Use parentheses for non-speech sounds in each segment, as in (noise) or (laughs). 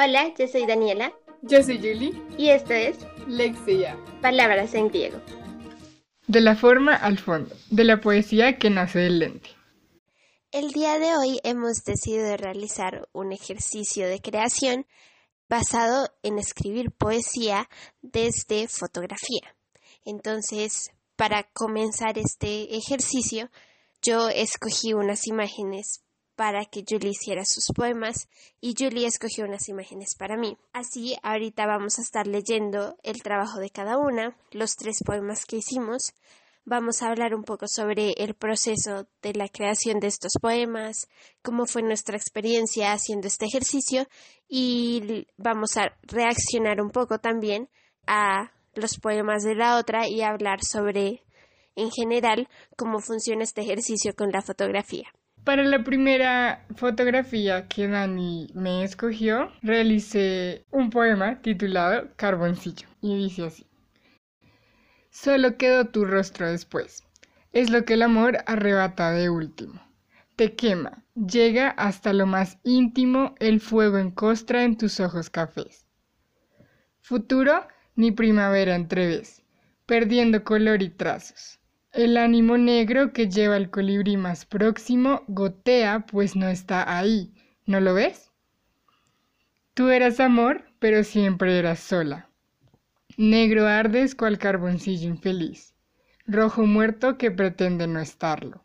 Hola, yo soy Daniela. Yo soy Julie. Y esto es Lexia. Palabras en griego. De la forma al fondo, de la poesía que nace del lente. El día de hoy hemos decidido realizar un ejercicio de creación basado en escribir poesía desde fotografía. Entonces, para comenzar este ejercicio, yo escogí unas imágenes para que Julie hiciera sus poemas y Julie escogió unas imágenes para mí. Así, ahorita vamos a estar leyendo el trabajo de cada una, los tres poemas que hicimos. Vamos a hablar un poco sobre el proceso de la creación de estos poemas, cómo fue nuestra experiencia haciendo este ejercicio y vamos a reaccionar un poco también a los poemas de la otra y hablar sobre en general cómo funciona este ejercicio con la fotografía. Para la primera fotografía que Dani me escogió, realicé un poema titulado Carboncillo y dice así. Solo quedó tu rostro después. Es lo que el amor arrebata de último. Te quema, llega hasta lo más íntimo el fuego en costra en tus ojos cafés. Futuro ni primavera entreves, perdiendo color y trazos. El ánimo negro que lleva el colibrí más próximo gotea, pues no está ahí. ¿No lo ves? Tú eras amor, pero siempre eras sola. Negro ardes cual carboncillo infeliz, rojo muerto que pretende no estarlo.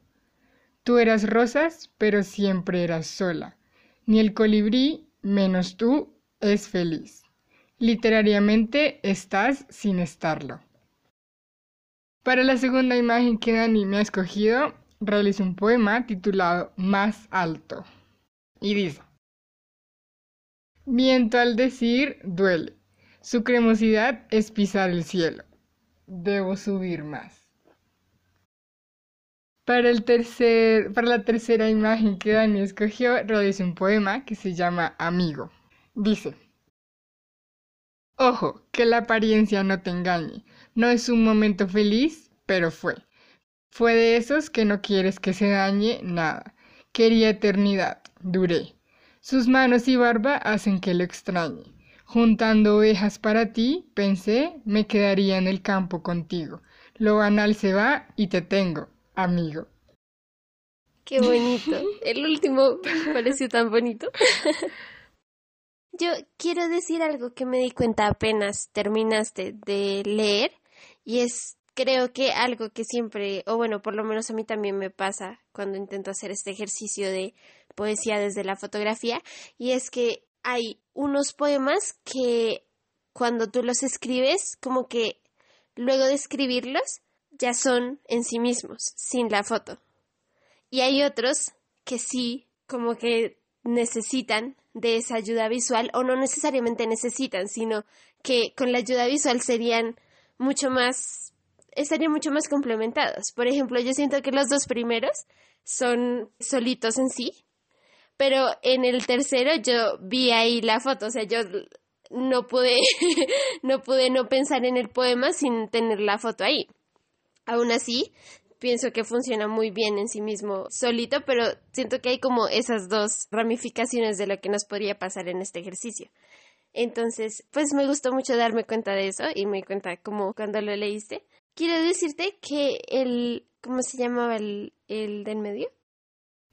Tú eras rosas, pero siempre eras sola. Ni el colibrí, menos tú, es feliz. Literariamente estás sin estarlo. Para la segunda imagen que Dani me ha escogido, realizo un poema titulado Más alto. Y dice, Viento al decir duele, su cremosidad es pisar el cielo. Debo subir más. Para, el tercer, para la tercera imagen que Dani escogió, realizo un poema que se llama Amigo. Dice, Ojo, que la apariencia no te engañe. No es un momento feliz, pero fue. Fue de esos que no quieres que se dañe nada. Quería eternidad, duré. Sus manos y barba hacen que lo extrañe. Juntando ovejas para ti, pensé, me quedaría en el campo contigo. Lo banal se va y te tengo, amigo. Qué bonito. El último pareció tan bonito. (laughs) Yo quiero decir algo que me di cuenta apenas terminaste de leer y es creo que algo que siempre, o bueno, por lo menos a mí también me pasa cuando intento hacer este ejercicio de poesía desde la fotografía y es que hay unos poemas que cuando tú los escribes como que luego de escribirlos ya son en sí mismos, sin la foto. Y hay otros que sí como que necesitan de esa ayuda visual o no necesariamente necesitan, sino que con la ayuda visual serían mucho más, estarían mucho más complementados. Por ejemplo, yo siento que los dos primeros son solitos en sí, pero en el tercero yo vi ahí la foto, o sea, yo no pude, (laughs) no pude no pensar en el poema sin tener la foto ahí. Aún así, pienso que funciona muy bien en sí mismo solito, pero siento que hay como esas dos ramificaciones de lo que nos podría pasar en este ejercicio. Entonces, pues me gustó mucho darme cuenta de eso y me di cuenta como cuando lo leíste. Quiero decirte que el, ¿cómo se llamaba el, el de en medio?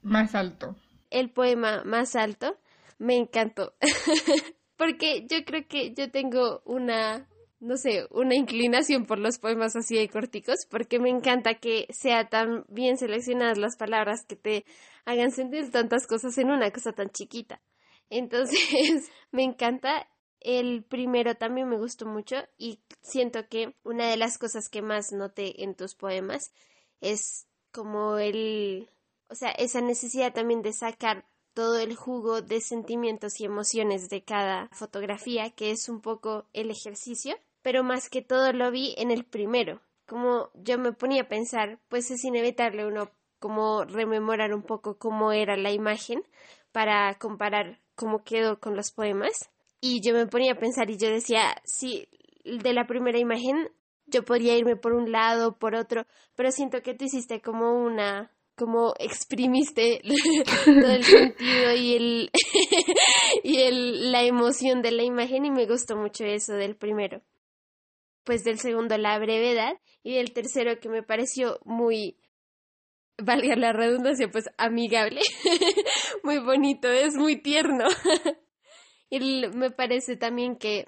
Más alto. El poema más alto me encantó. (laughs) Porque yo creo que yo tengo una no sé, una inclinación por los poemas así de corticos, porque me encanta que sea tan bien seleccionadas las palabras que te hagan sentir tantas cosas en una cosa tan chiquita. Entonces, (laughs) me encanta. El primero también me gustó mucho y siento que una de las cosas que más noté en tus poemas es como el, o sea, esa necesidad también de sacar todo el jugo de sentimientos y emociones de cada fotografía, que es un poco el ejercicio pero más que todo lo vi en el primero. Como yo me ponía a pensar, pues es inevitable uno como rememorar un poco cómo era la imagen para comparar cómo quedó con los poemas. Y yo me ponía a pensar y yo decía, sí, de la primera imagen yo podría irme por un lado, por otro, pero siento que tú hiciste como una como exprimiste (laughs) todo el sentido y el (laughs) y el, la emoción de la imagen y me gustó mucho eso del primero. Pues del segundo la brevedad y del tercero que me pareció muy valga la redundancia, pues amigable, (laughs) muy bonito, es muy tierno. Y me parece también que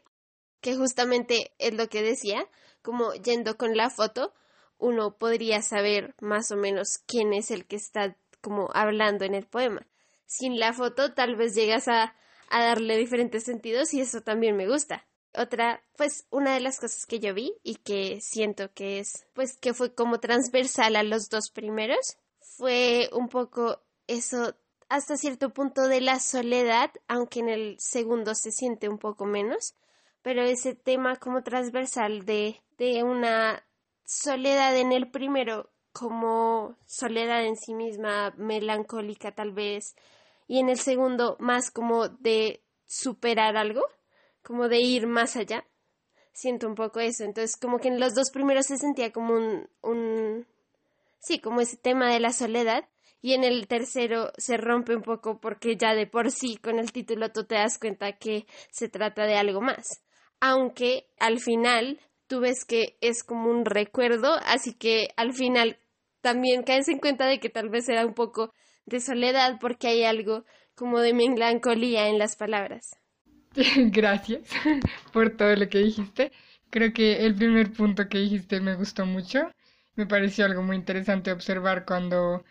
que justamente es lo que decía, como yendo con la foto, uno podría saber más o menos quién es el que está como hablando en el poema. Sin la foto tal vez llegas a, a darle diferentes sentidos y eso también me gusta. Otra, pues una de las cosas que yo vi y que siento que es, pues que fue como transversal a los dos primeros, fue un poco eso hasta cierto punto de la soledad, aunque en el segundo se siente un poco menos, pero ese tema como transversal de, de una soledad en el primero como soledad en sí misma, melancólica tal vez, y en el segundo más como de superar algo, como de ir más allá. Siento un poco eso, entonces como que en los dos primeros se sentía como un, un sí, como ese tema de la soledad, y en el tercero se rompe un poco porque ya de por sí con el título tú te das cuenta que se trata de algo más aunque al final tú ves que es como un recuerdo, así que al final también caes en cuenta de que tal vez era un poco de soledad porque hay algo como de melancolía en las palabras. (laughs) Gracias por todo lo que dijiste. Creo que el primer punto que dijiste me gustó mucho. Me pareció algo muy interesante observar cuando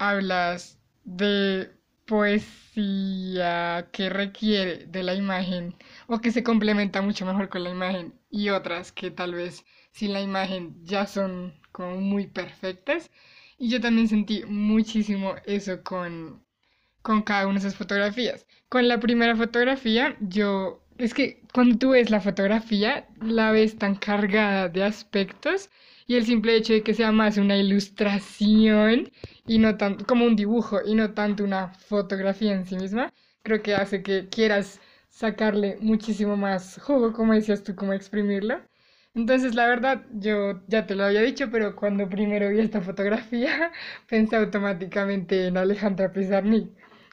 hablas de poesía que requiere de la imagen o que se complementa mucho mejor con la imagen y otras que tal vez sin la imagen ya son como muy perfectas. Y yo también sentí muchísimo eso con, con cada una de esas fotografías. Con la primera fotografía, yo... Es que cuando tú ves la fotografía, la ves tan cargada de aspectos y el simple hecho de que sea más una ilustración y no tanto como un dibujo y no tanto una fotografía en sí misma, creo que hace que quieras sacarle muchísimo más jugo, como decías tú, como exprimirlo. Entonces, la verdad, yo ya te lo había dicho, pero cuando primero vi esta fotografía, (laughs) pensé automáticamente en Alejandra Pizarnik.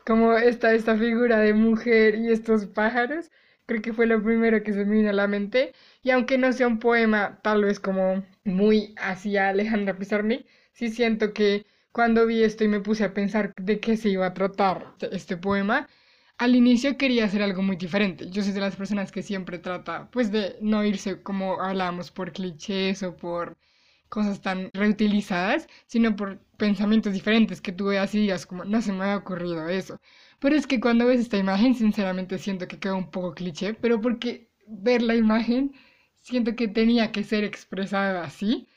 Como esta, esta figura de mujer y estos pájaros, creo que fue lo primero que se me vino a la mente. Y aunque no sea un poema tal vez como muy hacia Alejandra Pizarnik, sí siento que cuando vi esto y me puse a pensar de qué se iba a tratar este poema, al inicio quería hacer algo muy diferente. Yo soy de las personas que siempre trata, pues, de no irse como hablábamos por clichés o por cosas tan reutilizadas, sino por pensamientos diferentes que tú veas y como, no se me ha ocurrido eso. Pero es que cuando ves esta imagen, sinceramente siento que queda un poco cliché, pero porque ver la imagen, siento que tenía que ser expresada así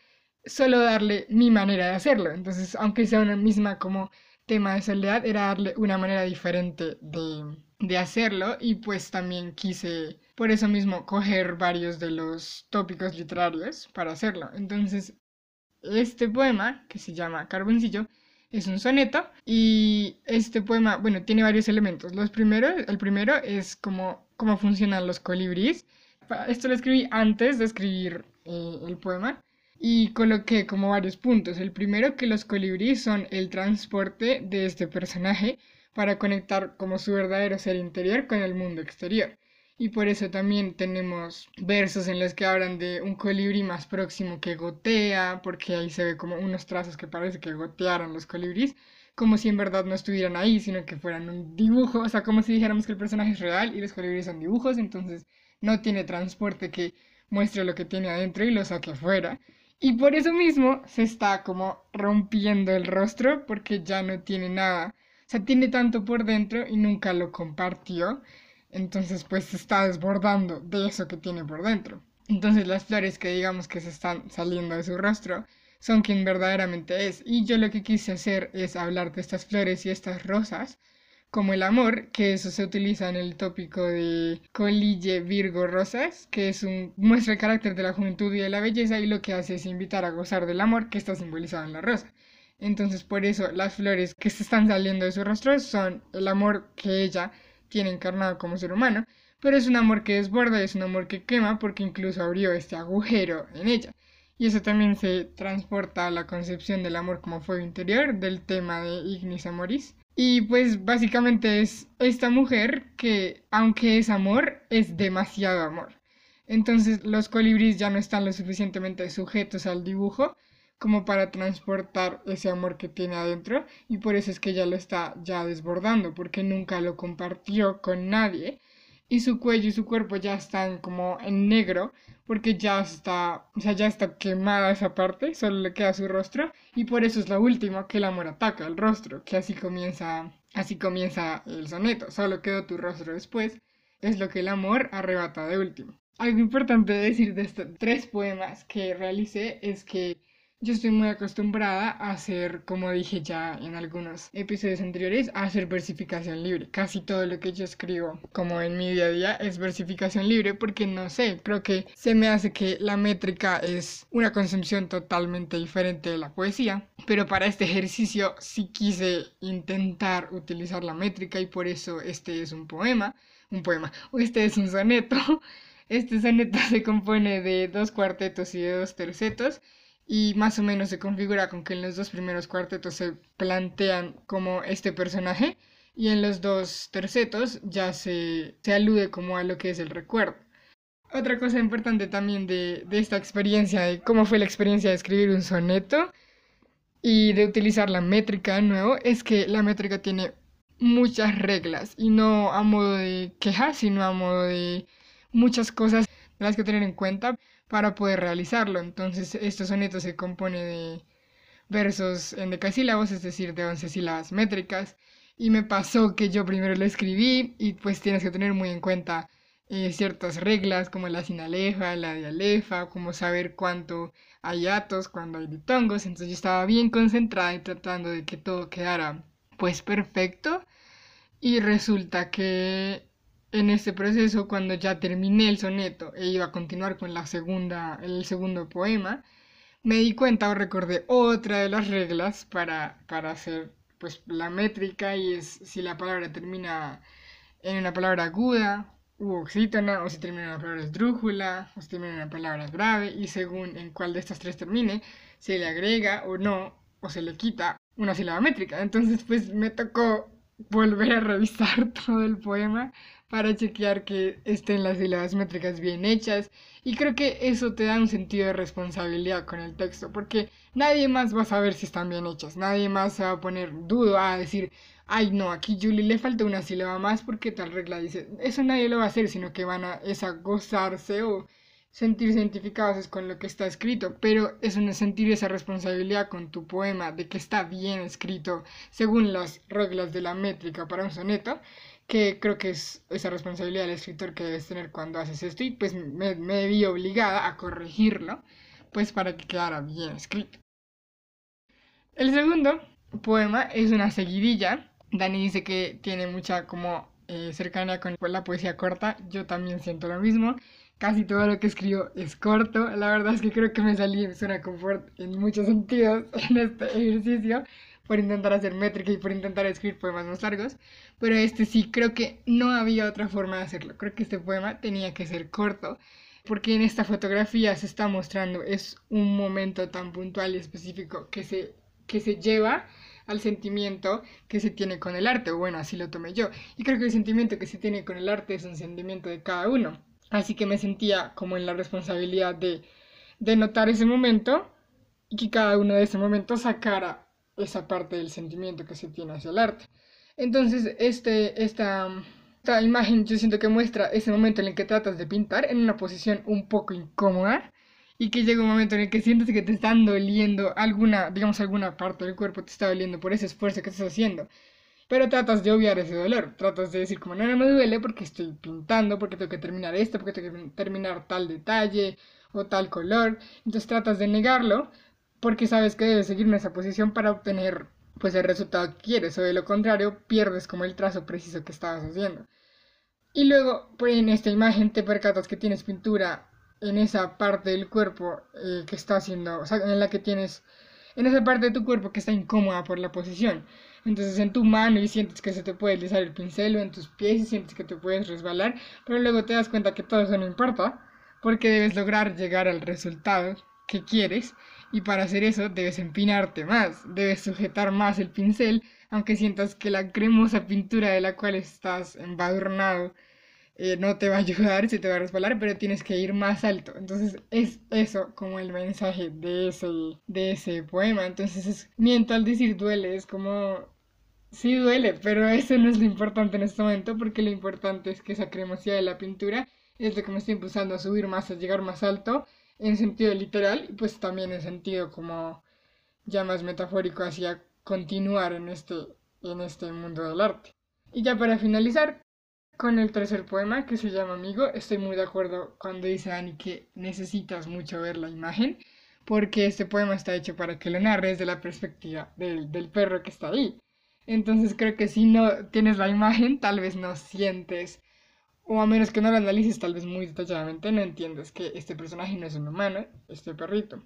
solo darle mi manera de hacerlo. Entonces, aunque sea una misma como tema de soledad, era darle una manera diferente de, de hacerlo y pues también quise por eso mismo coger varios de los tópicos literarios para hacerlo. Entonces, este poema, que se llama Carboncillo, es un soneto y este poema, bueno, tiene varios elementos. Los primeros, el primero es cómo, cómo funcionan los colibríes. Esto lo escribí antes de escribir eh, el poema y coloqué como varios puntos. El primero, que los colibríes son el transporte de este personaje para conectar como su verdadero ser interior con el mundo exterior. Y por eso también tenemos versos en los que hablan de un colibrí más próximo que gotea, porque ahí se ve como unos trazos que parece que gotearon los colibríes, como si en verdad no estuvieran ahí, sino que fueran un dibujo, o sea, como si dijéramos que el personaje es real y los colibríes son dibujos, entonces no tiene transporte que muestre lo que tiene adentro y lo saque afuera. Y por eso mismo se está como rompiendo el rostro porque ya no tiene nada. O sea, tiene tanto por dentro y nunca lo compartió. Entonces pues se está desbordando de eso que tiene por dentro. Entonces las flores que digamos que se están saliendo de su rostro son quien verdaderamente es. Y yo lo que quise hacer es hablar de estas flores y estas rosas como el amor, que eso se utiliza en el tópico de Colille Virgo Rosas, que es un muestra el carácter de la juventud y de la belleza y lo que hace es invitar a gozar del amor que está simbolizado en la rosa. Entonces por eso las flores que se están saliendo de su rostro son el amor que ella tiene encarnado como ser humano, pero es un amor que desborda, es un amor que quema porque incluso abrió este agujero en ella. Y eso también se transporta a la concepción del amor como fuego interior, del tema de Ignis Amoris. Y pues básicamente es esta mujer que, aunque es amor, es demasiado amor. Entonces los colibríes ya no están lo suficientemente sujetos al dibujo como para transportar ese amor que tiene adentro y por eso es que ella lo está ya desbordando porque nunca lo compartió con nadie y su cuello y su cuerpo ya están como en negro porque ya está, o sea, ya está quemada esa parte, solo le queda su rostro y por eso es lo último que el amor ataca, el rostro, que así comienza, así comienza el soneto, solo quedó tu rostro después, es lo que el amor arrebata de último. Algo importante decir de estos tres poemas que realicé es que yo estoy muy acostumbrada a hacer, como dije ya en algunos episodios anteriores, a hacer versificación libre. Casi todo lo que yo escribo, como en mi día a día, es versificación libre porque no sé, creo que se me hace que la métrica es una concepción totalmente diferente de la poesía. Pero para este ejercicio sí quise intentar utilizar la métrica y por eso este es un poema, un poema, o este es un soneto. (laughs) Este soneto se compone de dos cuartetos y de dos tercetos y más o menos se configura con que en los dos primeros cuartetos se plantean como este personaje y en los dos tercetos ya se, se alude como a lo que es el recuerdo. Otra cosa importante también de, de esta experiencia, de cómo fue la experiencia de escribir un soneto y de utilizar la métrica de nuevo, es que la métrica tiene muchas reglas y no a modo de queja, sino a modo de muchas cosas las que tener en cuenta para poder realizarlo. Entonces, este soneto se compone de versos en decasílabos, es decir, de once sílabas métricas. Y me pasó que yo primero lo escribí y pues tienes que tener muy en cuenta eh, ciertas reglas como la sinalefa, la dialefa, como saber cuánto hay atos, cuándo hay ditongos. Entonces yo estaba bien concentrada y tratando de que todo quedara pues perfecto. Y resulta que en este proceso, cuando ya terminé el soneto e iba a continuar con la segunda, el segundo poema, me di cuenta o recordé otra de las reglas para, para hacer pues la métrica y es si la palabra termina en una palabra aguda u oxítona o si termina en una palabra esdrújula o si termina en una palabra grave y según en cuál de estas tres termine se le agrega o no o se le quita una sílaba métrica. Entonces pues me tocó volver a revisar (laughs) todo el poema para chequear que estén las sílabas métricas bien hechas. Y creo que eso te da un sentido de responsabilidad con el texto porque nadie más va a saber si están bien hechas, nadie más se va a poner dudo a decir, ay no, aquí Julie le falta una sílaba más porque tal regla dice, eso nadie lo va a hacer, sino que van a, es a gozarse o sentirse identificados con lo que está escrito, pero es un sentir esa responsabilidad con tu poema de que está bien escrito según las reglas de la métrica para un soneto que creo que es esa responsabilidad del escritor que debes tener cuando haces esto y pues me, me vi obligada a corregirlo pues para que quedara bien escrito. El segundo poema es una seguidilla. Dani dice que tiene mucha como eh, cercanía con la poesía corta. Yo también siento lo mismo. Casi todo lo que escribo es corto. La verdad es que creo que me salí en zona confort en muchos sentidos (laughs) en este ejercicio por intentar hacer métrica y por intentar escribir poemas más largos, pero este sí creo que no había otra forma de hacerlo. Creo que este poema tenía que ser corto, porque en esta fotografía se está mostrando es un momento tan puntual y específico que se que se lleva al sentimiento que se tiene con el arte, bueno, así lo tomé yo. Y creo que el sentimiento que se tiene con el arte es un sentimiento de cada uno. Así que me sentía como en la responsabilidad de, de notar ese momento y que cada uno de ese momento sacara esa parte del sentimiento que se tiene hacia el arte. Entonces, este, esta, esta imagen yo siento que muestra ese momento en el que tratas de pintar en una posición un poco incómoda y que llega un momento en el que sientes que te están doliendo alguna, digamos, alguna parte del cuerpo te está doliendo por ese esfuerzo que estás haciendo. Pero tratas de obviar ese dolor, tratas de decir como no, no me duele porque estoy pintando, porque tengo que terminar esto, porque tengo que terminar tal detalle o tal color. Entonces tratas de negarlo porque sabes que debes seguir en esa posición para obtener pues el resultado que quieres o de lo contrario pierdes como el trazo preciso que estabas haciendo. Y luego pues, en esta imagen te percatas que tienes pintura en esa parte del cuerpo eh, que está haciendo, o sea, en la que tienes, en esa parte de tu cuerpo que está incómoda por la posición. Entonces en tu mano y sientes que se te puede deslizar el pincel o en tus pies y sientes que te puedes resbalar, pero luego te das cuenta que todo eso no importa porque debes lograr llegar al resultado que quieres y para hacer eso debes empinarte más, debes sujetar más el pincel, aunque sientas que la cremosa pintura de la cual estás embadurnado eh, no te va a ayudar, se te va a resbalar, pero tienes que ir más alto. Entonces es eso como el mensaje de ese, de ese poema. Entonces es, miento al decir duele, es como Sí duele, pero eso no es lo importante en este momento porque lo importante es que esa cremosidad de la pintura es lo que me está impulsando a subir más, a llegar más alto en sentido literal y pues también en sentido como ya más metafórico hacia continuar en este, en este mundo del arte. Y ya para finalizar con el tercer poema que se llama Amigo, estoy muy de acuerdo cuando dice Dani que necesitas mucho ver la imagen porque este poema está hecho para que lo narres desde la perspectiva del, del perro que está ahí. Entonces creo que si no tienes la imagen, tal vez no sientes, o a menos que no lo analices tal vez muy detalladamente, no entiendes que este personaje no es un humano, este perrito.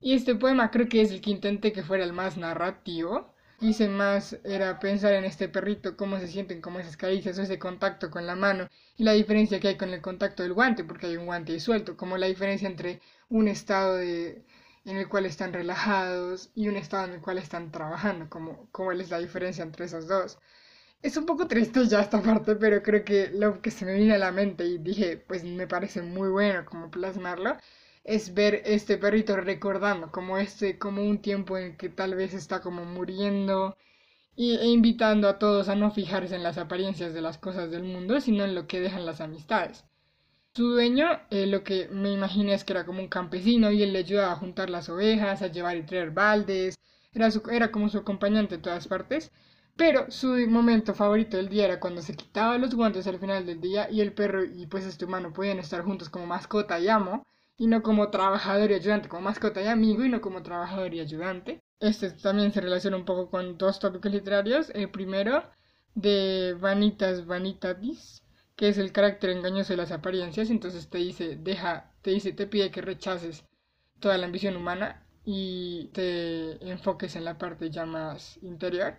Y este poema creo que es el que intenté que fuera el más narrativo. Quise más era pensar en este perrito, cómo se sienten, cómo esas caricias, ese contacto con la mano y la diferencia que hay con el contacto del guante, porque hay un guante suelto, como la diferencia entre un estado en el cual están relajados y un estado en el cual están trabajando, como, es la diferencia entre esos dos. Es un poco triste ya esta parte, pero creo que lo que se me viene a la mente y dije, pues me parece muy bueno como plasmarlo, es ver este perrito recordando como este, como un tiempo en que tal vez está como muriendo y, e invitando a todos a no fijarse en las apariencias de las cosas del mundo, sino en lo que dejan las amistades. Su dueño, eh, lo que me imaginé es que era como un campesino y él le ayudaba a juntar las ovejas, a llevar y traer baldes, era, era como su acompañante en todas partes. Pero su momento favorito del día era cuando se quitaba los guantes al final del día y el perro y pues este humano podían estar juntos como mascota y amo y no como trabajador y ayudante, como mascota y amigo y no como trabajador y ayudante. Este también se relaciona un poco con dos tópicos literarios. El primero de Vanitas Vanitatis, que es el carácter engañoso de las apariencias, entonces te dice, deja, te dice, te pide que rechaces toda la ambición humana y te enfoques en la parte ya más interior.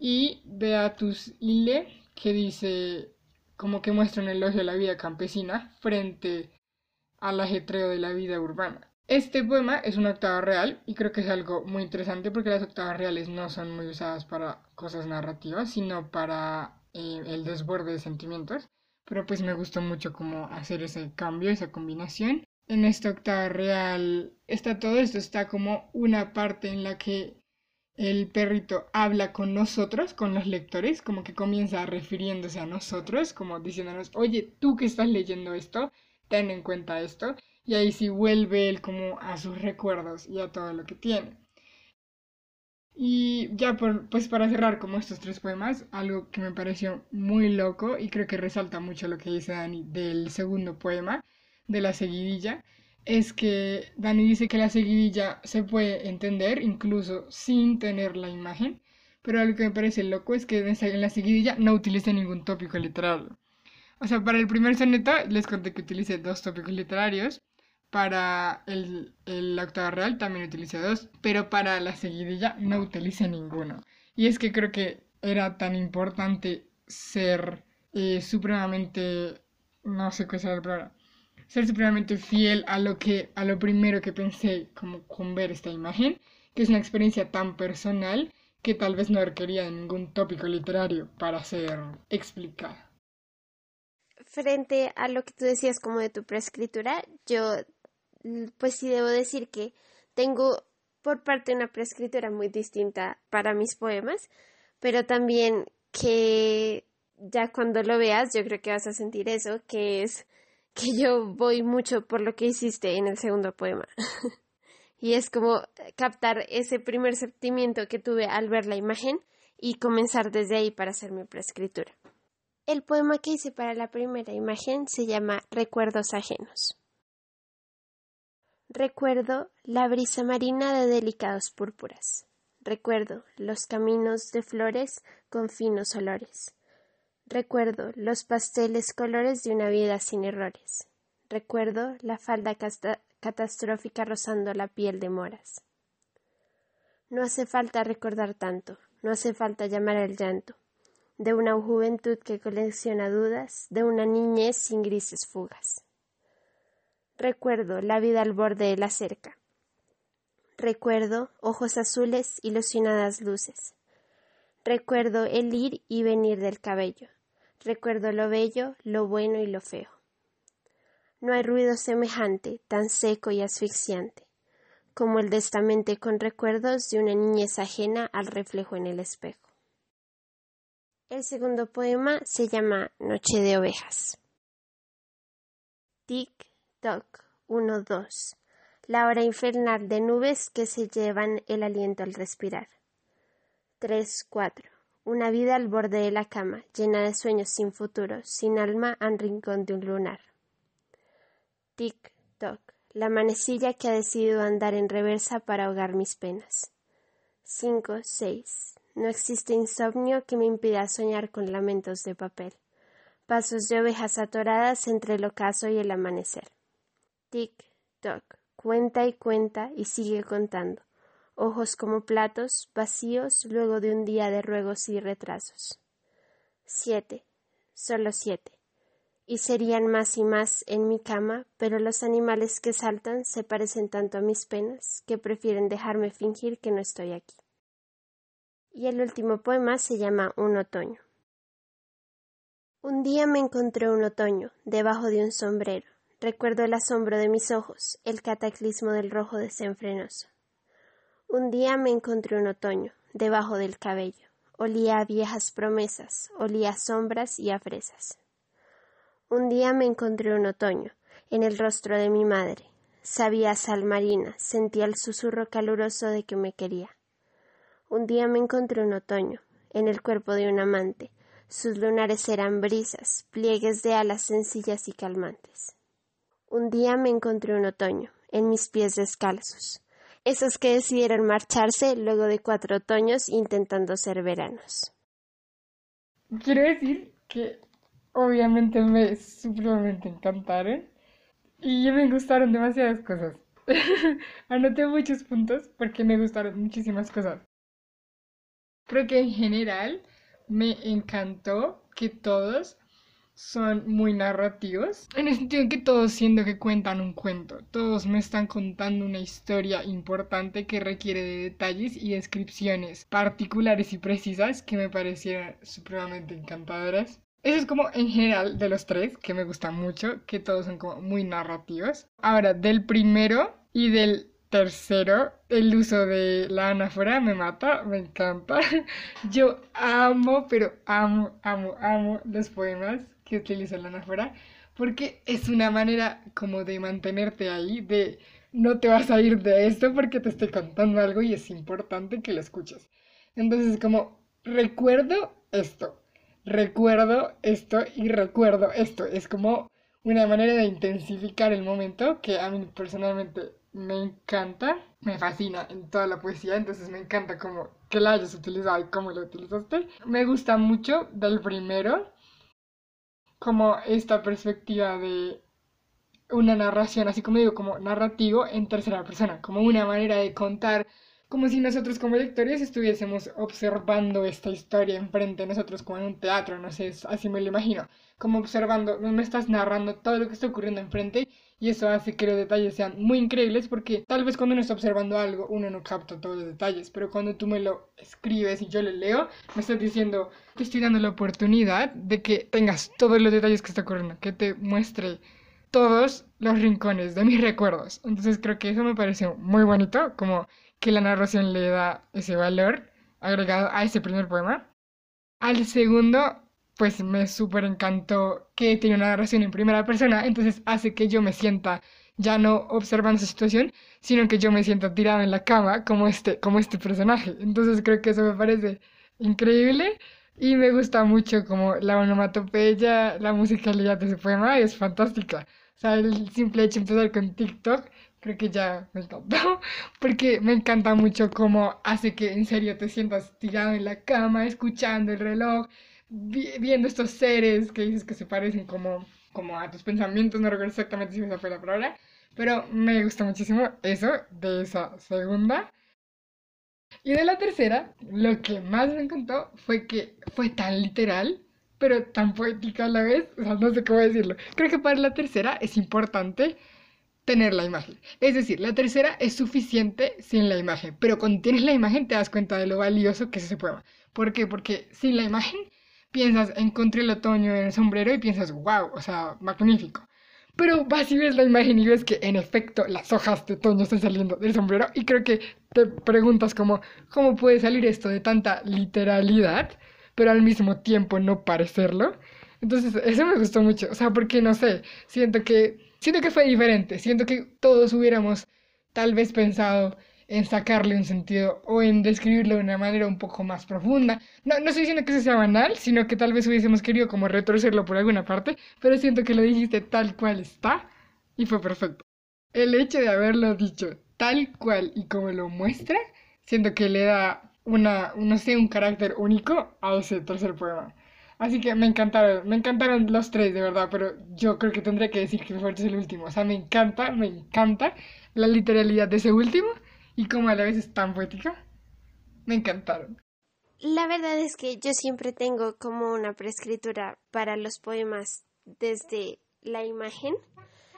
Y Beatus Ile, que dice, como que muestra un elogio a la vida campesina frente al ajetreo de la vida urbana. Este poema es una octava real y creo que es algo muy interesante porque las octavas reales no son muy usadas para cosas narrativas, sino para eh, el desborde de sentimientos pero pues me gustó mucho como hacer ese cambio, esa combinación. En esta octava real está todo esto, está como una parte en la que el perrito habla con nosotros, con los lectores, como que comienza refiriéndose a nosotros, como diciéndonos, oye, tú que estás leyendo esto, ten en cuenta esto, y ahí sí vuelve él como a sus recuerdos y a todo lo que tiene. Y ya pues para cerrar como estos tres poemas, algo que me pareció muy loco y creo que resalta mucho lo que dice Dani del segundo poema, de la seguidilla, es que Dani dice que la seguidilla se puede entender incluso sin tener la imagen, pero algo que me parece loco es que en la seguidilla no utilice ningún tópico literal. O sea, para el primer soneto les conté que utilice dos tópicos literarios para el, el octava real también utilice dos, pero para la seguidilla no utilice ninguno. Y es que creo que era tan importante ser eh, supremamente, no sé qué es la palabra, ser supremamente fiel a lo que, a lo primero que pensé como con ver esta imagen, que es una experiencia tan personal que tal vez no requería de ningún tópico literario para ser explicada. Frente a lo que tú decías como de tu preescritura, yo pues sí debo decir que tengo por parte una preescritura muy distinta para mis poemas, pero también que ya cuando lo veas yo creo que vas a sentir eso, que es que yo voy mucho por lo que hiciste en el segundo poema. (laughs) y es como captar ese primer sentimiento que tuve al ver la imagen y comenzar desde ahí para hacer mi preescritura. El poema que hice para la primera imagen se llama Recuerdos ajenos. Recuerdo la brisa marina de delicados púrpuras. Recuerdo los caminos de flores con finos olores. Recuerdo los pasteles colores de una vida sin errores. Recuerdo la falda catastrófica rozando la piel de moras. No hace falta recordar tanto, no hace falta llamar al llanto, de una juventud que colecciona dudas, de una niñez sin grises fugas. Recuerdo la vida al borde de la cerca, Recuerdo ojos azules, ilusionadas luces. Recuerdo el ir y venir del cabello. Recuerdo lo bello, lo bueno y lo feo. No hay ruido semejante, tan seco y asfixiante, como el destamente con recuerdos de una niñez ajena al reflejo en el espejo. El segundo poema se llama Noche de ovejas. Tic, toc, uno, dos. La hora infernal de nubes que se llevan el aliento al respirar. Tres, cuatro. Una vida al borde de la cama, llena de sueños sin futuro, sin alma al rincón de un lunar. Tic, toc, la manecilla que ha decidido andar en reversa para ahogar mis penas. Cinco, seis. No existe insomnio que me impida soñar con lamentos de papel. Pasos de ovejas atoradas entre el ocaso y el amanecer. Tic, toc, cuenta y cuenta y sigue contando. Ojos como platos, vacíos luego de un día de ruegos y retrasos. Siete, solo siete y serían más y más en mi cama, pero los animales que saltan se parecen tanto a mis penas que prefieren dejarme fingir que no estoy aquí. Y el último poema se llama Un otoño. Un día me encontré un otoño, debajo de un sombrero. Recuerdo el asombro de mis ojos, el cataclismo del rojo desenfrenoso. Un día me encontré un otoño, debajo del cabello. Olía a viejas promesas, olía a sombras y a fresas. Un día me encontré un otoño en el rostro de mi madre. Sabía sal marina, sentía el susurro caluroso de que me quería. Un día me encontré un otoño en el cuerpo de un amante. Sus lunares eran brisas, pliegues de alas sencillas y calmantes. Un día me encontré un otoño en mis pies descalzos, esos que decidieron marcharse luego de cuatro otoños intentando ser veranos. Quiero decir que obviamente me supremamente encantaron y me gustaron demasiadas cosas. (laughs) Anoté muchos puntos porque me gustaron muchísimas cosas. Creo que en general me encantó que todos son muy narrativos, en el sentido que todos siendo que cuentan un cuento, todos me están contando una historia importante que requiere de detalles y descripciones particulares y precisas que me parecieron supremamente encantadoras. Eso es como en general de los tres, que me gustan mucho, que todos son como muy narrativos. Ahora, del primero y del tercero, el uso de la anáfora me mata, me encanta. (laughs) Yo amo, pero amo, amo, amo los poemas que utilizan la anáfora, porque es una manera como de mantenerte ahí, de no te vas a ir de esto porque te estoy contando algo y es importante que lo escuches. Entonces, como recuerdo esto, recuerdo esto y recuerdo esto. Es como una manera de intensificar el momento que a mí personalmente me encanta, me fascina en toda la poesía, entonces me encanta como que la hayas utilizado y cómo la utilizaste. Me gusta mucho del primero, como esta perspectiva de una narración, así como digo, como narrativo en tercera persona, como una manera de contar como si nosotros como lectores estuviésemos observando esta historia enfrente de nosotros como en un teatro, no sé, así me lo imagino, como observando, me estás narrando todo lo que está ocurriendo enfrente y eso hace que los detalles sean muy increíbles porque tal vez cuando uno está observando algo uno no capta todos los detalles, pero cuando tú me lo escribes y yo lo leo, me estás diciendo, te estoy dando la oportunidad de que tengas todos los detalles que está ocurriendo, que te muestre todos los rincones de mis recuerdos. Entonces creo que eso me pareció muy bonito, como que la narración le da ese valor agregado a ese primer poema. Al segundo, pues me súper encantó que tiene una narración en primera persona, entonces hace que yo me sienta ya no observando esa situación, sino que yo me siento tirado en la cama como este, como este personaje. Entonces creo que eso me parece increíble y me gusta mucho como la onomatopeya, la musicalidad de ese poema es fantástica. O sea, el simple hecho de empezar con TikTok creo que ya me encantó, (laughs) porque me encanta mucho cómo hace que en serio te sientas tirado en la cama, escuchando el reloj, viendo estos seres que dices que se parecen como, como a tus pensamientos, no recuerdo exactamente si esa fue la palabra, pero me gusta muchísimo eso de esa segunda. Y de la tercera, lo que más me encantó fue que fue tan literal, pero tan poética a la vez, o sea, no sé cómo decirlo. Creo que para la tercera es importante tener la imagen. Es decir, la tercera es suficiente sin la imagen, pero cuando tienes la imagen te das cuenta de lo valioso que es ese poema. ¿Por qué? Porque sin la imagen piensas, encontré el otoño en el sombrero y piensas, wow, o sea, magnífico. Pero vas y ves la imagen y ves que en efecto las hojas de otoño están saliendo del sombrero y creo que te preguntas como, ¿cómo puede salir esto de tanta literalidad, pero al mismo tiempo no parecerlo? Entonces, eso me gustó mucho, o sea, porque no sé, siento que, siento que fue diferente, siento que todos hubiéramos tal vez pensado en sacarle un sentido o en describirlo de una manera un poco más profunda. No, no estoy diciendo que eso sea banal, sino que tal vez hubiésemos querido como retorcerlo por alguna parte, pero siento que lo dijiste tal cual está y fue perfecto. El hecho de haberlo dicho tal cual y como lo muestra, siento que le da una, no sé, un carácter único a ese tercer poema. Así que me encantaron, me encantaron los tres, de verdad, pero yo creo que tendré que decir que mi favorito es el último. O sea, me encanta, me encanta la literalidad de ese último y como a la vez es tan poética. Me encantaron. La verdad es que yo siempre tengo como una preescritura para los poemas desde la imagen.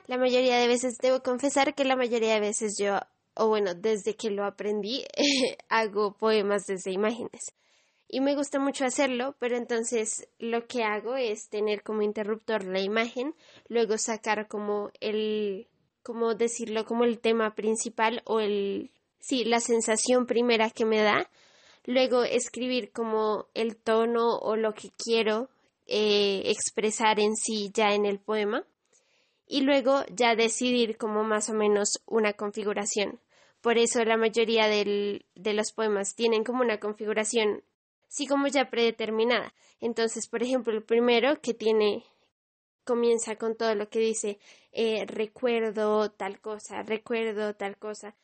La mayoría de veces, debo confesar que la mayoría de veces yo, o bueno, desde que lo aprendí, (laughs) hago poemas desde imágenes y me gusta mucho hacerlo, pero entonces lo que hago es tener como interruptor la imagen, luego sacar como el, como decirlo, como el tema principal o el, sí, la sensación primera que me da, luego escribir como el tono o lo que quiero eh, expresar en sí ya en el poema y luego ya decidir como más o menos una configuración. Por eso la mayoría de los poemas tienen como una configuración sí como ya predeterminada. Entonces, por ejemplo, el primero que tiene comienza con todo lo que dice eh, recuerdo tal cosa, recuerdo tal cosa.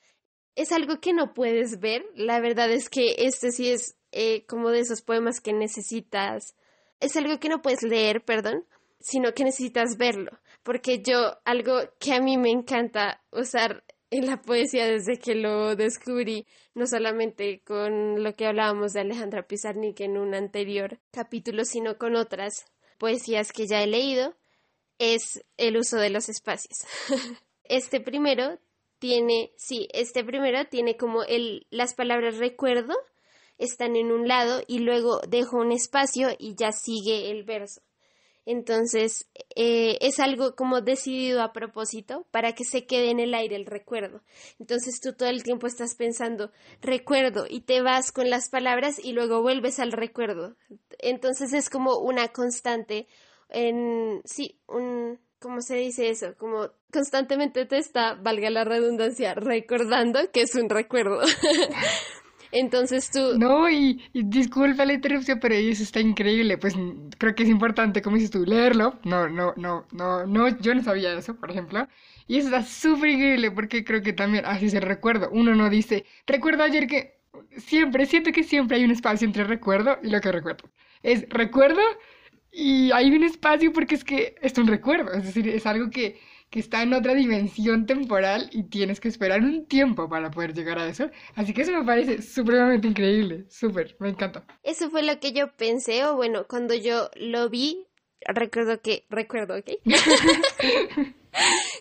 Es algo que no puedes ver. La verdad es que este sí es eh, como de esos poemas que necesitas. Es algo que no puedes leer, perdón, sino que necesitas verlo. Porque yo, algo que a mí me encanta usar en la poesía desde que lo descubrí, no solamente con lo que hablábamos de Alejandra Pizarnik en un anterior capítulo, sino con otras poesías que ya he leído, es el uso de los espacios. (laughs) este primero tiene, sí, este primero tiene como el, las palabras recuerdo están en un lado y luego dejo un espacio y ya sigue el verso. Entonces, eh, es algo como decidido a propósito para que se quede en el aire el recuerdo. Entonces, tú todo el tiempo estás pensando recuerdo y te vas con las palabras y luego vuelves al recuerdo. Entonces, es como una constante en, sí, un, ¿cómo se dice eso? Como constantemente te está, valga la redundancia, recordando que es un recuerdo. (laughs) Entonces tú... No, y, disculpa la interrupción, pero eso está increíble. Pues creo que es importante, como dices tú, leerlo. No, no, no, no, no, yo no sabía eso, por ejemplo. Y eso está súper increíble porque creo que también así se recuerdo. Uno no dice, recuerdo ayer que... Siempre, siento que siempre hay un espacio entre recuerdo y lo que recuerdo. Es recuerdo y hay un espacio porque es que es un recuerdo. Es decir, es algo que que está en otra dimensión temporal y tienes que esperar un tiempo para poder llegar a eso. Así que eso me parece supremamente increíble, súper, me encanta. Eso fue lo que yo pensé, o bueno, cuando yo lo vi, recuerdo que, recuerdo, ¿ok? (laughs)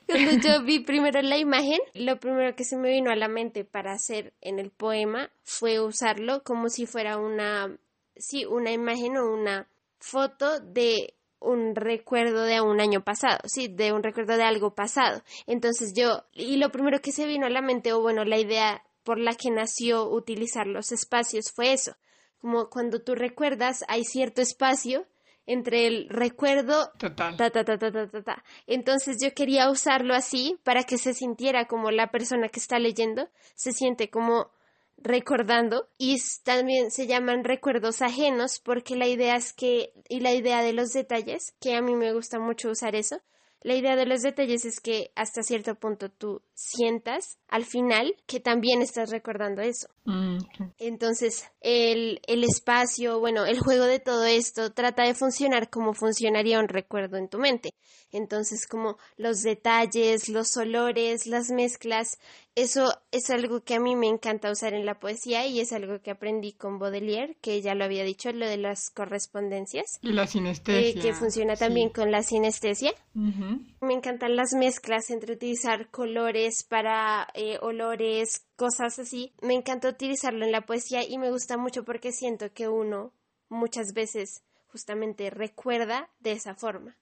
cuando yo vi primero la imagen, lo primero que se me vino a la mente para hacer en el poema fue usarlo como si fuera una, sí, una imagen o una foto de un recuerdo de un año pasado, sí, de un recuerdo de algo pasado. Entonces yo, y lo primero que se vino a la mente, o bueno, la idea por la que nació utilizar los espacios fue eso, como cuando tú recuerdas hay cierto espacio entre el recuerdo Total. Ta, ta, ta, ta, ta, ta, Entonces yo quería usarlo así para que se sintiera como la persona que está leyendo se siente como recordando y también se llaman recuerdos ajenos porque la idea es que y la idea de los detalles que a mí me gusta mucho usar eso la idea de los detalles es que hasta cierto punto tú sientas al final que también estás recordando eso. Mm, Entonces, el, el espacio, bueno, el juego de todo esto trata de funcionar como funcionaría un recuerdo en tu mente. Entonces, como los detalles, los olores, las mezclas, eso es algo que a mí me encanta usar en la poesía y es algo que aprendí con Baudelaire, que ya lo había dicho, lo de las correspondencias, Y la eh, sinestesia. que funciona sí. también con la sinestesia. Me encantan las mezclas entre utilizar colores para eh, olores, cosas así. Me encanta utilizarlo en la poesía y me gusta mucho porque siento que uno muchas veces justamente recuerda de esa forma.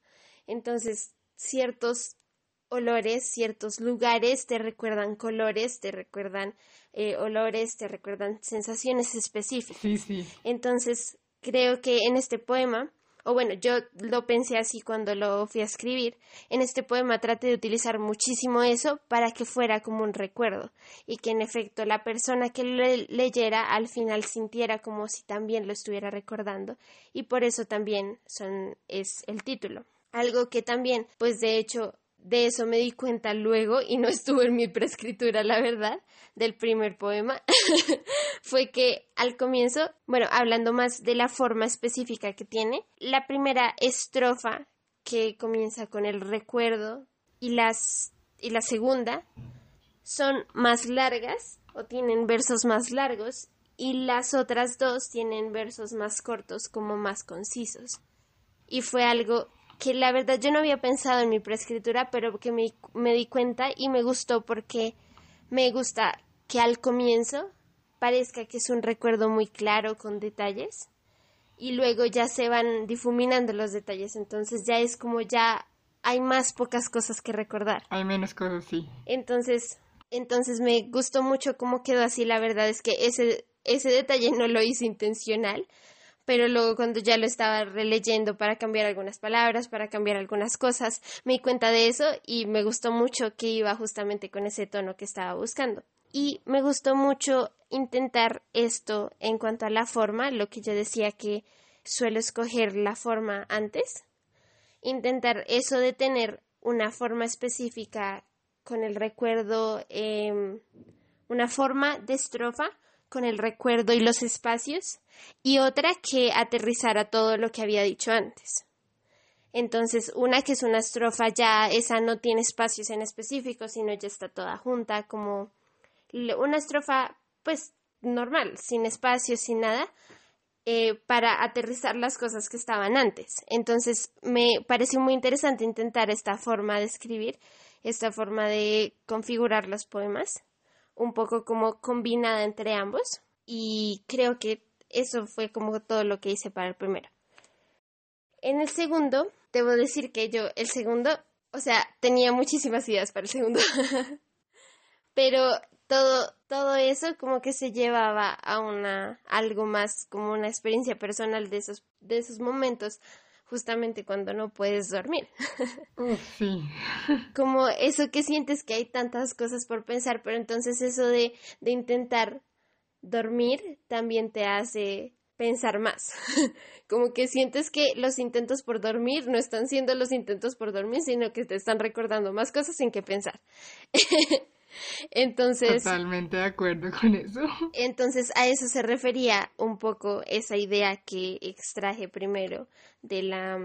Entonces, ciertos olores, ciertos lugares te recuerdan colores, te recuerdan eh, olores, te recuerdan sensaciones específicas. Sí, sí. Entonces, creo que en este poema, o bueno, yo lo pensé así cuando lo fui a escribir, en este poema traté de utilizar muchísimo eso para que fuera como un recuerdo y que en efecto la persona que lo le- leyera al final sintiera como si también lo estuviera recordando y por eso también son, es el título. Algo que también, pues de hecho, de eso me di cuenta luego y no estuvo en mi preescritura, la verdad, del primer poema, (laughs) fue que al comienzo, bueno, hablando más de la forma específica que tiene, la primera estrofa que comienza con el recuerdo y las y la segunda son más largas o tienen versos más largos y las otras dos tienen versos más cortos como más concisos. Y fue algo que la verdad yo no había pensado en mi preescritura, pero que me, me di cuenta y me gustó porque me gusta que al comienzo parezca que es un recuerdo muy claro con detalles y luego ya se van difuminando los detalles, entonces ya es como ya hay más pocas cosas que recordar. Hay menos cosas, sí. Entonces, entonces me gustó mucho cómo quedó así, la verdad es que ese ese detalle no lo hice intencional, pero luego cuando ya lo estaba releyendo para cambiar algunas palabras, para cambiar algunas cosas, me di cuenta de eso y me gustó mucho que iba justamente con ese tono que estaba buscando. Y me gustó mucho intentar esto en cuanto a la forma, lo que yo decía que suelo escoger la forma antes, intentar eso de tener una forma específica con el recuerdo, eh, una forma de estrofa con el recuerdo y los espacios y otra que aterrizara todo lo que había dicho antes. Entonces, una que es una estrofa ya, esa no tiene espacios en específico, sino ya está toda junta, como una estrofa, pues, normal, sin espacios, sin nada, eh, para aterrizar las cosas que estaban antes. Entonces, me pareció muy interesante intentar esta forma de escribir, esta forma de configurar los poemas, un poco como combinada entre ambos, y creo que eso fue como todo lo que hice para el primero. En el segundo, debo decir que yo, el segundo, o sea, tenía muchísimas ideas para el segundo, (laughs) pero todo, todo eso como que se llevaba a una, algo más, como una experiencia personal de esos, de esos momentos, justamente cuando no puedes dormir. (laughs) Sí. (laughs) como eso que sientes que hay tantas cosas por pensar, pero entonces eso de, de intentar dormir también te hace pensar más. (laughs) como que sientes que los intentos por dormir no están siendo los intentos por dormir, sino que te están recordando más cosas en que pensar. Entonces, Totalmente de acuerdo con eso. (laughs) entonces a eso se refería un poco esa idea que extraje primero de la,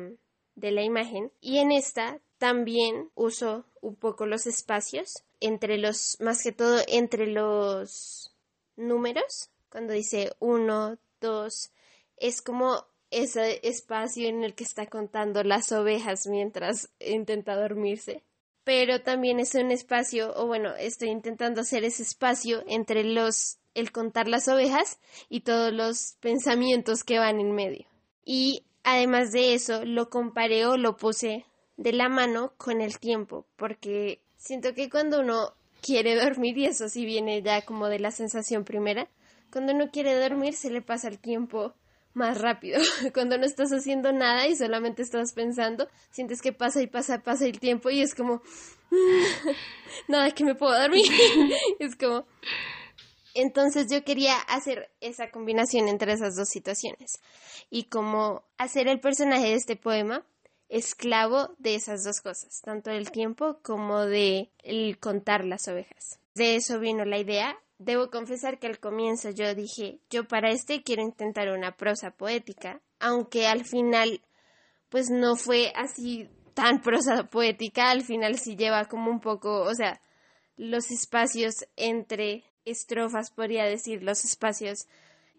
de la imagen. Y en esta también uso un poco los espacios entre los, más que todo entre los números, cuando dice uno, dos, es como ese espacio en el que está contando las ovejas mientras intenta dormirse. Pero también es un espacio, o bueno, estoy intentando hacer ese espacio entre los, el contar las ovejas y todos los pensamientos que van en medio. Y además de eso, lo comparé o lo puse de la mano con el tiempo, porque siento que cuando uno quiere (laughs) dormir, y eso sí viene ya como de la sensación primera, cuando uno quiere dormir se le pasa el tiempo más rápido. (laughs) Cuando no estás haciendo nada y solamente estás pensando, sientes que pasa y pasa, pasa el tiempo y es como, (laughs) nada, que me puedo dormir. (laughs) es como... Entonces yo quería hacer esa combinación entre esas dos situaciones y como hacer el personaje de este poema esclavo de esas dos cosas, tanto del tiempo como de el contar las ovejas. De eso vino la idea. Debo confesar que al comienzo yo dije, yo para este quiero intentar una prosa poética, aunque al final pues no fue así tan (laughs) prosa poética, al final sí lleva como un poco, o sea, los espacios entre estrofas, podría decir, los espacios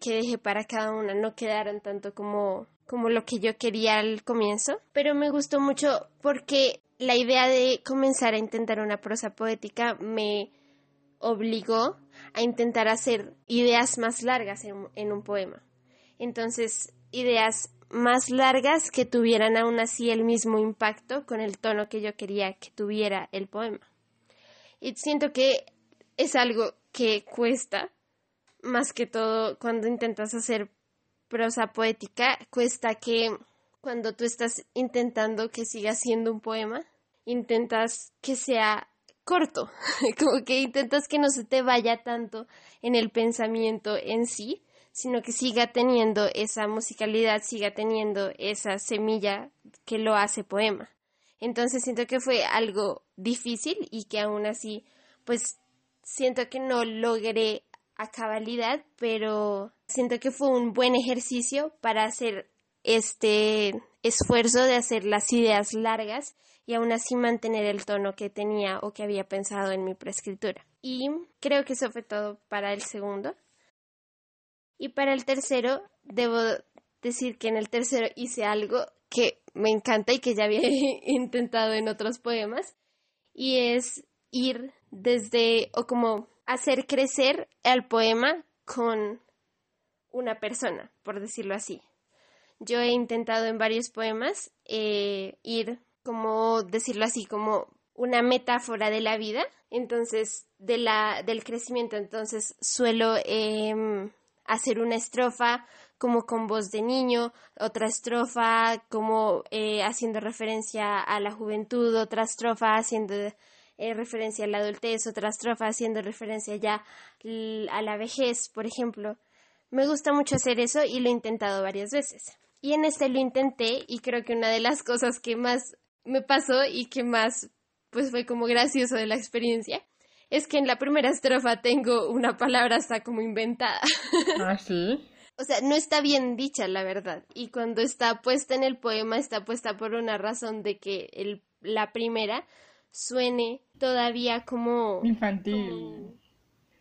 que dejé para cada una no quedaron tanto como como lo que yo quería al comienzo, pero me gustó mucho porque la idea de comenzar a intentar una prosa poética me obligó a intentar hacer ideas más largas en, un poema. Entonces, ideas más largas que tuvieran aún así el mismo impacto con el tono que yo quería que tuviera el poema. Y siento que es algo que cuesta, más que todo cuando intentas hacer prosa poética, cuesta que cuando tú estás intentando que siga siendo un poema, intentas que sea corto, (laughs) como que intentas que no se te vaya tanto en el pensamiento en sí, sino que siga teniendo esa musicalidad, siga teniendo esa semilla que lo hace poema. Entonces siento que fue algo difícil y que aún así, pues siento que no logré a cabalidad, pero siento que fue un buen ejercicio para hacer este esfuerzo de hacer las ideas largas y aún así mantener el tono que tenía o que había pensado en mi preescritura. Y creo que eso fue todo para el segundo. Y para el tercero, debo decir que en el tercero hice algo que me encanta y que ya había (laughs) intentado en otros poemas, y es ir desde, o como hacer crecer el poema con una persona, por decirlo así. Yo he intentado en varios poemas eh, ir, como decirlo así, como una metáfora de la vida, entonces, de la, del crecimiento, entonces suelo em, hacer una estrofa como con voz de niño, otra estrofa como eh, haciendo referencia a la juventud, otra estrofa haciendo eh, referencia a la adultez, otra estrofa haciendo referencia ya a la vejez, por ejemplo. Me gusta mucho hacer eso y lo he intentado varias veces. Y en este lo intenté y creo que una de las cosas que más me pasó y que más pues fue como gracioso de la experiencia es que en la primera estrofa tengo una palabra hasta como inventada. (laughs) ¿Ah, sí? o sea, no está bien dicha, la verdad. Y cuando está puesta en el poema, está puesta por una razón de que el, la primera suene todavía como... Infantil.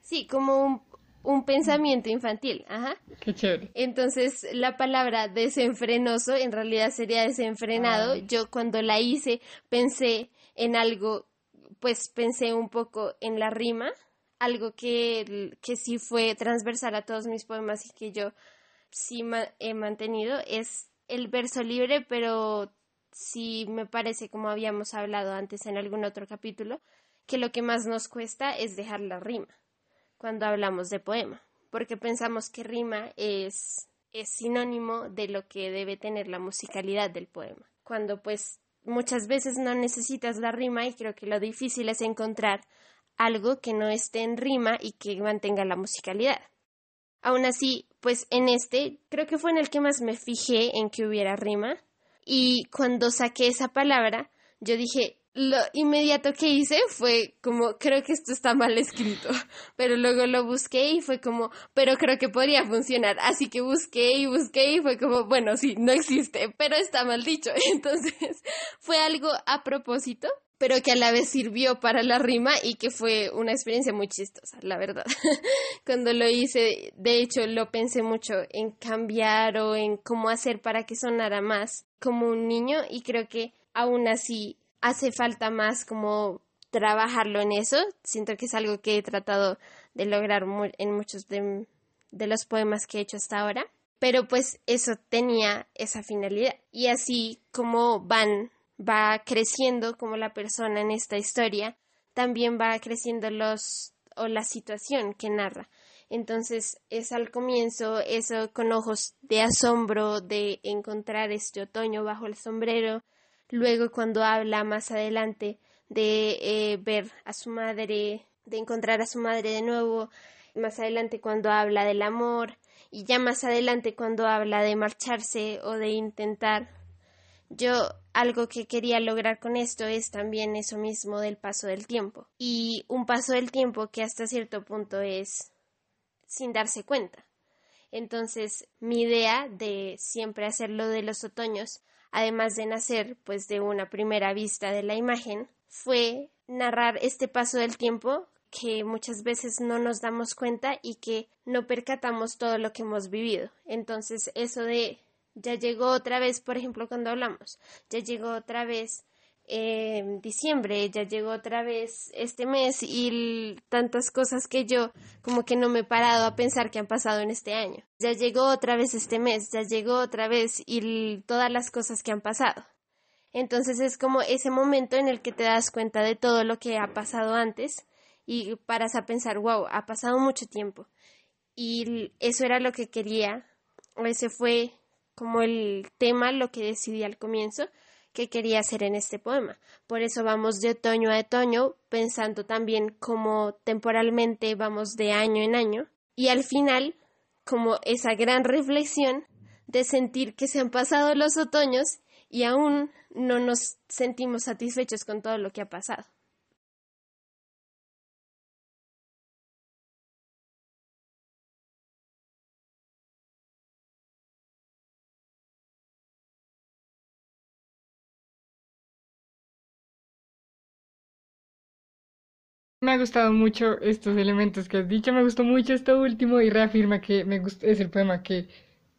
sí, como un, un, pensamiento infantil. Ajá. Qué chévere. Entonces, la palabra desenfrenoso en realidad sería desenfrenado. Yo cuando la hice pensé en algo pues pensé un poco en la rima, algo que, que sí fue transversal a todos mis poemas y que yo sí he mantenido, es el verso libre, pero sí me parece, como habíamos hablado antes en algún otro capítulo, que lo que más nos cuesta es dejar la rima cuando hablamos de poema, porque pensamos que rima es, es sinónimo de lo que debe tener la musicalidad del poema, cuando pues muchas veces no necesitas la rima y creo que lo difícil es encontrar algo que no esté en rima y que mantenga la musicalidad. Aún así, pues en este creo que fue en el que más me fijé en que hubiera rima y cuando saqué esa palabra yo dije lo inmediato que hice fue como, creo que esto está mal escrito, (laughs) pero luego lo busqué y fue como, pero creo que podría funcionar, así que busqué y busqué y fue como, bueno, sí, no existe, pero está mal dicho, (laughs) entonces (laughs) fue algo a propósito, pero que a la vez sirvió para la rima y que fue una experiencia muy chistosa, la verdad. Cuando lo hice, de hecho, lo pensé mucho en cambiar o en cómo hacer para que sonara más como un niño y creo que aún así hace falta más como trabajarlo en eso. Siento que es algo que he tratado de lograr en muchos de, los poemas que he hecho hasta ahora. Pero pues eso tenía esa finalidad. Y así como van, va creciendo como la persona en esta historia, también va creciendo los o la situación que narra. Entonces es al comienzo eso con ojos de asombro de encontrar este otoño bajo el sombrero, Luego cuando habla más adelante de eh, ver a su madre, de encontrar a su madre de nuevo, más adelante cuando habla del amor y ya más adelante cuando habla de marcharse o de intentar yo algo que quería lograr con esto es también eso mismo del paso del tiempo. Y un paso del tiempo que hasta cierto punto es sin darse cuenta. Entonces, mi idea de siempre hacerlo de los otoños, además de nacer pues de una primera vista de la imagen, fue narrar este paso del tiempo que muchas veces no nos damos cuenta y que no percatamos todo lo que hemos vivido. Entonces, eso de ya llegó otra vez, por ejemplo, cuando hablamos, ya llegó otra vez en diciembre, ya llegó otra vez este mes y tantas cosas que yo como que no me he parado a pensar que han pasado en este año. Ya llegó otra vez este mes, ya llegó otra vez y todas las cosas que han pasado. Entonces es como ese momento en el que te das cuenta de todo lo que ha pasado antes y paras a pensar, wow, ha pasado mucho tiempo. Y eso era lo que quería, ese fue como el tema, lo que decidí al comienzo que quería hacer en este poema. Por eso vamos de otoño a otoño, pensando también como temporalmente vamos de año en año. Y al final, como esa gran reflexión de sentir que se han pasado los otoños y aún no nos sentimos satisfechos con todo lo que ha pasado. Me ha gustado mucho estos elementos que has dicho, me gustó mucho esto último y reafirma que me es el poema que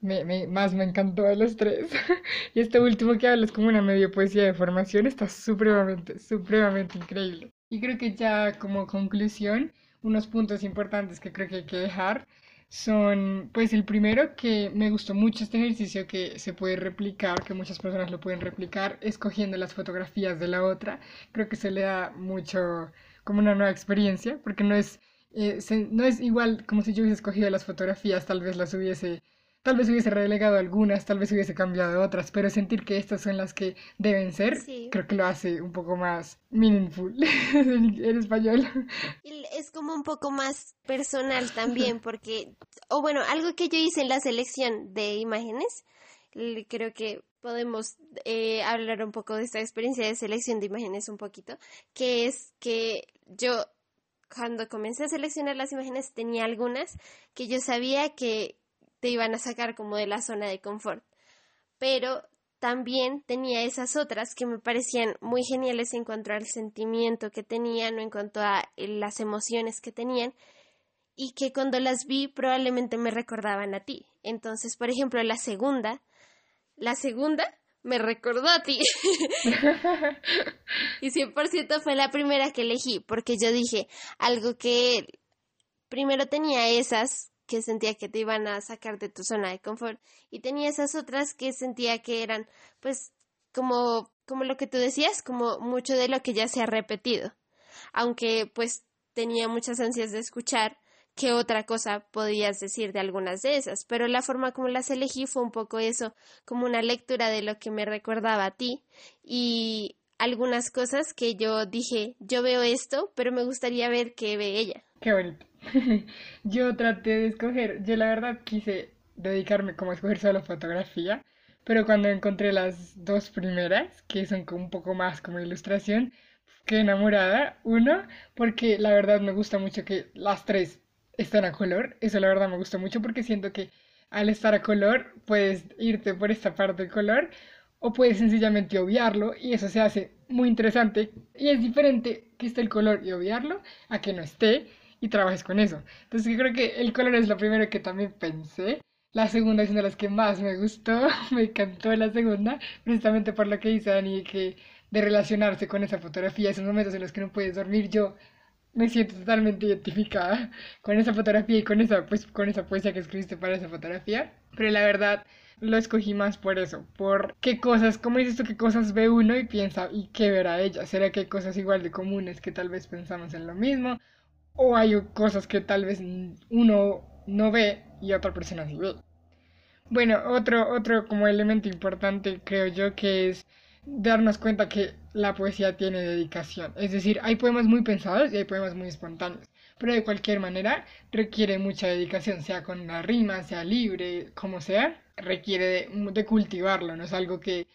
me, más me encantó de los tres. (laughs) y este último que hablas como una medio poesía de formación está supremamente, supremamente increíble. Y creo que ya como conclusión, unos puntos importantes que creo que hay que dejar son, pues el primero, que me gustó mucho este ejercicio que se puede replicar, que muchas personas lo pueden replicar, escogiendo las fotografías de la otra. Creo que se le da mucho, como una nueva experiencia, porque no es, eh, no es igual como si yo hubiese escogido las fotografías, tal vez las hubiese Tal vez hubiese relegado algunas, tal vez hubiese cambiado otras, pero sentir que estas son las que deben ser, creo que lo hace un poco más meaningful (laughs) en español. Es como un poco más personal también, porque, o bueno, algo que yo hice en la selección de imágenes, creo que podemos eh, hablar un poco de esta experiencia de selección de imágenes un poquito, que es que yo cuando comencé a seleccionar las imágenes tenía algunas que yo sabía que te iban a sacar como de la zona de confort. Pero también tenía esas otras que me parecían muy geniales en cuanto al sentimiento que tenían o en cuanto a eh, las emociones que tenían y que cuando las vi probablemente me recordaban a ti. Entonces, por ejemplo, la segunda, la segunda me recordó a ti. (laughs) y 100% fue la primera que elegí, porque yo dije algo que primero tenía esas que sentía que te iban a sacar de tu zona de confort y tenía esas otras que sentía que eran pues como como lo que tú decías, como mucho de lo que ya se ha repetido. Aunque pues tenía muchas ansias de escuchar qué otra cosa podías decir de algunas de esas, pero la forma como las elegí fue un poco eso, como una lectura de lo que me recordaba a ti y algunas cosas que yo dije, yo veo esto, pero me gustaría ver qué ve ella. Qué bonito. (laughs) yo traté de escoger, yo la verdad quise dedicarme como a escoger solo fotografía, pero cuando encontré las dos primeras, que son un poco más como ilustración, quedé enamorada. Uno, porque la verdad me gusta mucho que las tres están a color. Eso la verdad me gusta mucho porque siento que al estar a color puedes irte por esta parte del color o puedes sencillamente obviarlo y eso se hace muy interesante y es diferente que esté el color y obviarlo a que no esté y trabajes con eso. Entonces creo que el color es lo primero que también pensé. La segunda es una de las que más me gustó, (laughs) me encantó la segunda, precisamente por lo que dice Dani, que de relacionarse con esa fotografía, esos momentos en los que no puedes dormir, yo me siento totalmente identificada con esa fotografía y con esa, pues, con esa poesía que escribiste para esa fotografía. Pero la verdad, lo escogí más por eso, por qué cosas, como dices tú, qué cosas ve uno y piensa, ¿y qué verá ella? ¿Será que hay cosas igual de comunes que tal vez pensamos en lo mismo? o hay cosas que tal vez uno no ve y otra persona sí ve. Bueno, otro, otro como elemento importante creo yo que es darnos cuenta que la poesía tiene dedicación. Es decir, hay poemas muy pensados y hay poemas muy espontáneos. Pero de cualquier manera requiere mucha dedicación, sea con una rima, sea libre, como sea, requiere de, cultivarlo, no es algo que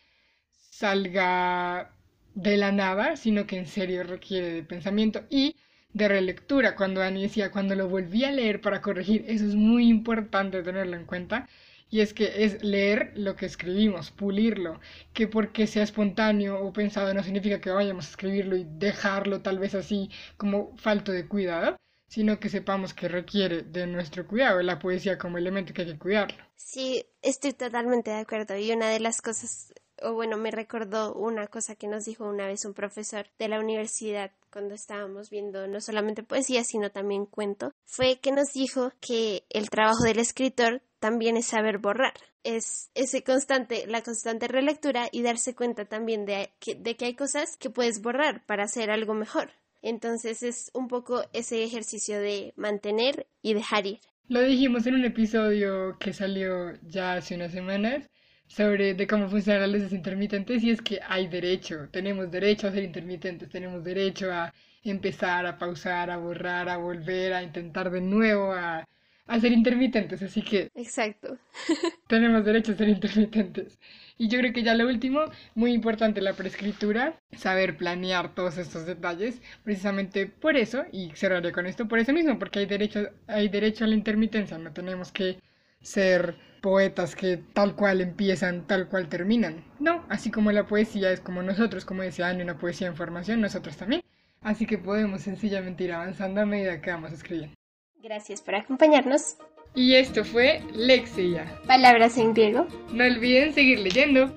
salga de la nada, sino que en serio requiere de pensamiento y de relectura. Cuando Ani decía, cuando lo volví a leer para corregir, eso es muy importante tenerlo en cuenta. Y es que es leer lo que escribimos, pulirlo, que porque sea espontáneo o pensado no significa que vayamos a escribirlo y dejarlo tal vez así como falto de cuidado, sino que sepamos que requiere de nuestro cuidado, la poesía como elemento que hay que cuidarlo. Sí, estoy totalmente de acuerdo. Y una de las cosas o bueno, me recordó una cosa que nos dijo una vez un profesor de la universidad cuando estábamos viendo no solamente poesía, sino también cuento, fue que nos dijo que el trabajo del escritor también es saber borrar. Es ese constante, la constante relectura y darse cuenta también de que, de que hay cosas que puedes borrar para hacer algo mejor. Entonces es un poco ese ejercicio de mantener y dejar ir. Lo dijimos en un episodio que salió ya hace unas semanas sobre de cómo funcionan las luces intermitentes y es que hay derecho, tenemos derecho a ser intermitentes, tenemos derecho a empezar, a pausar, a borrar, a volver, a intentar de nuevo, a, a ser intermitentes, así que... Exacto. (laughs) tenemos derecho a ser intermitentes. Y yo creo que ya lo último, muy importante la preescritura, saber planear todos estos detalles, precisamente por eso, y cerraré con esto, por eso mismo, porque hay derecho, hay derecho a la intermitencia, no tenemos que ser poetas que tal cual empiezan, tal cual terminan. No, así como la poesía es como nosotros, como decía Anne, una poesía en formación, nosotros también. Así que podemos sencillamente ir avanzando a medida que vamos escribiendo. Gracias por acompañarnos. Y esto fue Lexia. Palabras en griego. No olviden seguir leyendo.